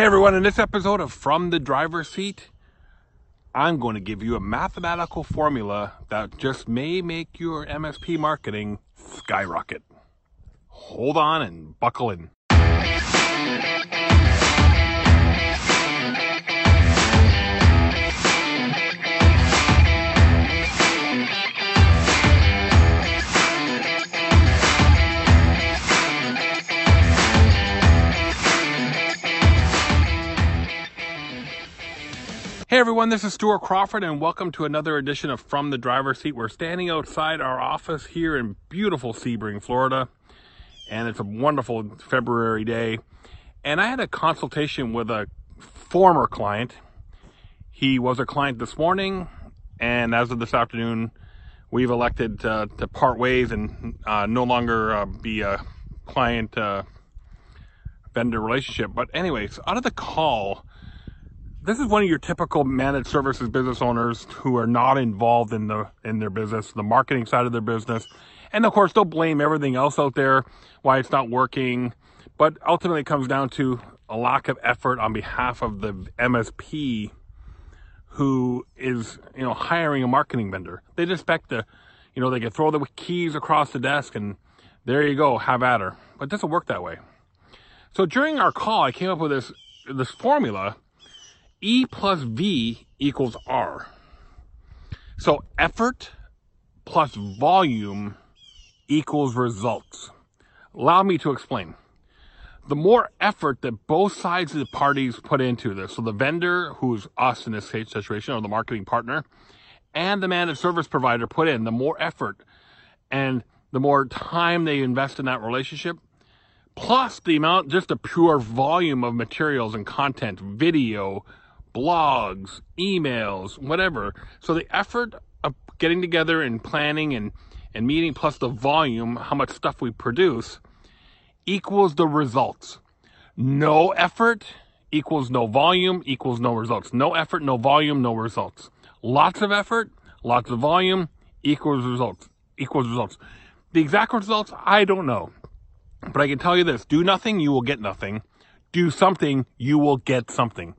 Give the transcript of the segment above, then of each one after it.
Hey everyone, in this episode of From the Driver's Seat, I'm going to give you a mathematical formula that just may make your MSP marketing skyrocket. Hold on and buckle in. Hey everyone, this is Stuart Crawford and welcome to another edition of From the Driver's Seat. We're standing outside our office here in beautiful Sebring, Florida, and it's a wonderful February day. And I had a consultation with a former client. He was a client this morning, and as of this afternoon, we've elected uh, to part ways and uh, no longer uh, be a client uh, vendor relationship. But anyways, out of the call, this is one of your typical managed services business owners who are not involved in the in their business, the marketing side of their business. And of course, they'll blame everything else out there why it's not working. But ultimately, it comes down to a lack of effort on behalf of the MSP who is, you know, hiring a marketing vendor. They just expect to, you know, they can throw the keys across the desk and there you go, have at her. But it doesn't work that way. So during our call, I came up with this this formula E plus V equals R. So effort plus volume equals results. Allow me to explain. The more effort that both sides of the parties put into this, so the vendor, who's us in this situation, or the marketing partner, and the managed service provider put in, the more effort and the more time they invest in that relationship, plus the amount, just the pure volume of materials and content, video, blogs, emails, whatever. So the effort of getting together and planning and, and meeting plus the volume, how much stuff we produce, equals the results. No effort equals no volume equals no results. No effort, no volume, no results. Lots of effort, lots of volume equals results. Equals results. The exact results, I don't know. But I can tell you this, do nothing, you will get nothing. Do something, you will get something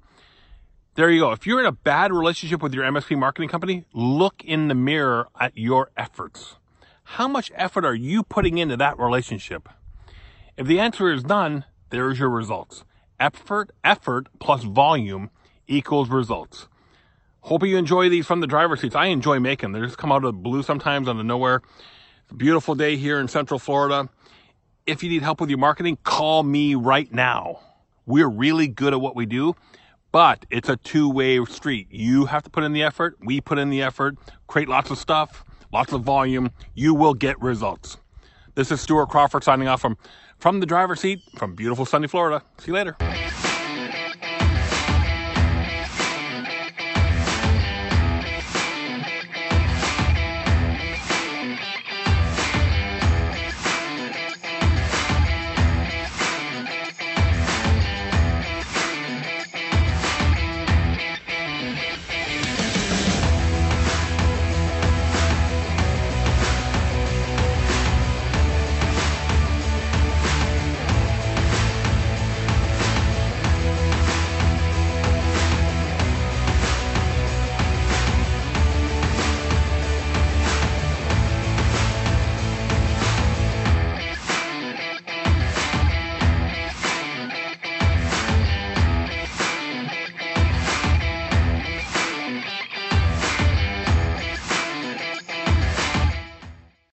there you go. If you're in a bad relationship with your MSP marketing company, look in the mirror at your efforts. How much effort are you putting into that relationship? If the answer is none, there's your results. Effort, effort plus volume equals results. Hope you enjoy these from the driver's seats. I enjoy making them. They just come out of the blue sometimes out of nowhere. Beautiful day here in Central Florida. If you need help with your marketing, call me right now. We're really good at what we do but it's a two-way street. You have to put in the effort. We put in the effort. Create lots of stuff, lots of volume. You will get results. This is Stuart Crawford signing off from from the driver's seat from beautiful sunny Florida. See you later.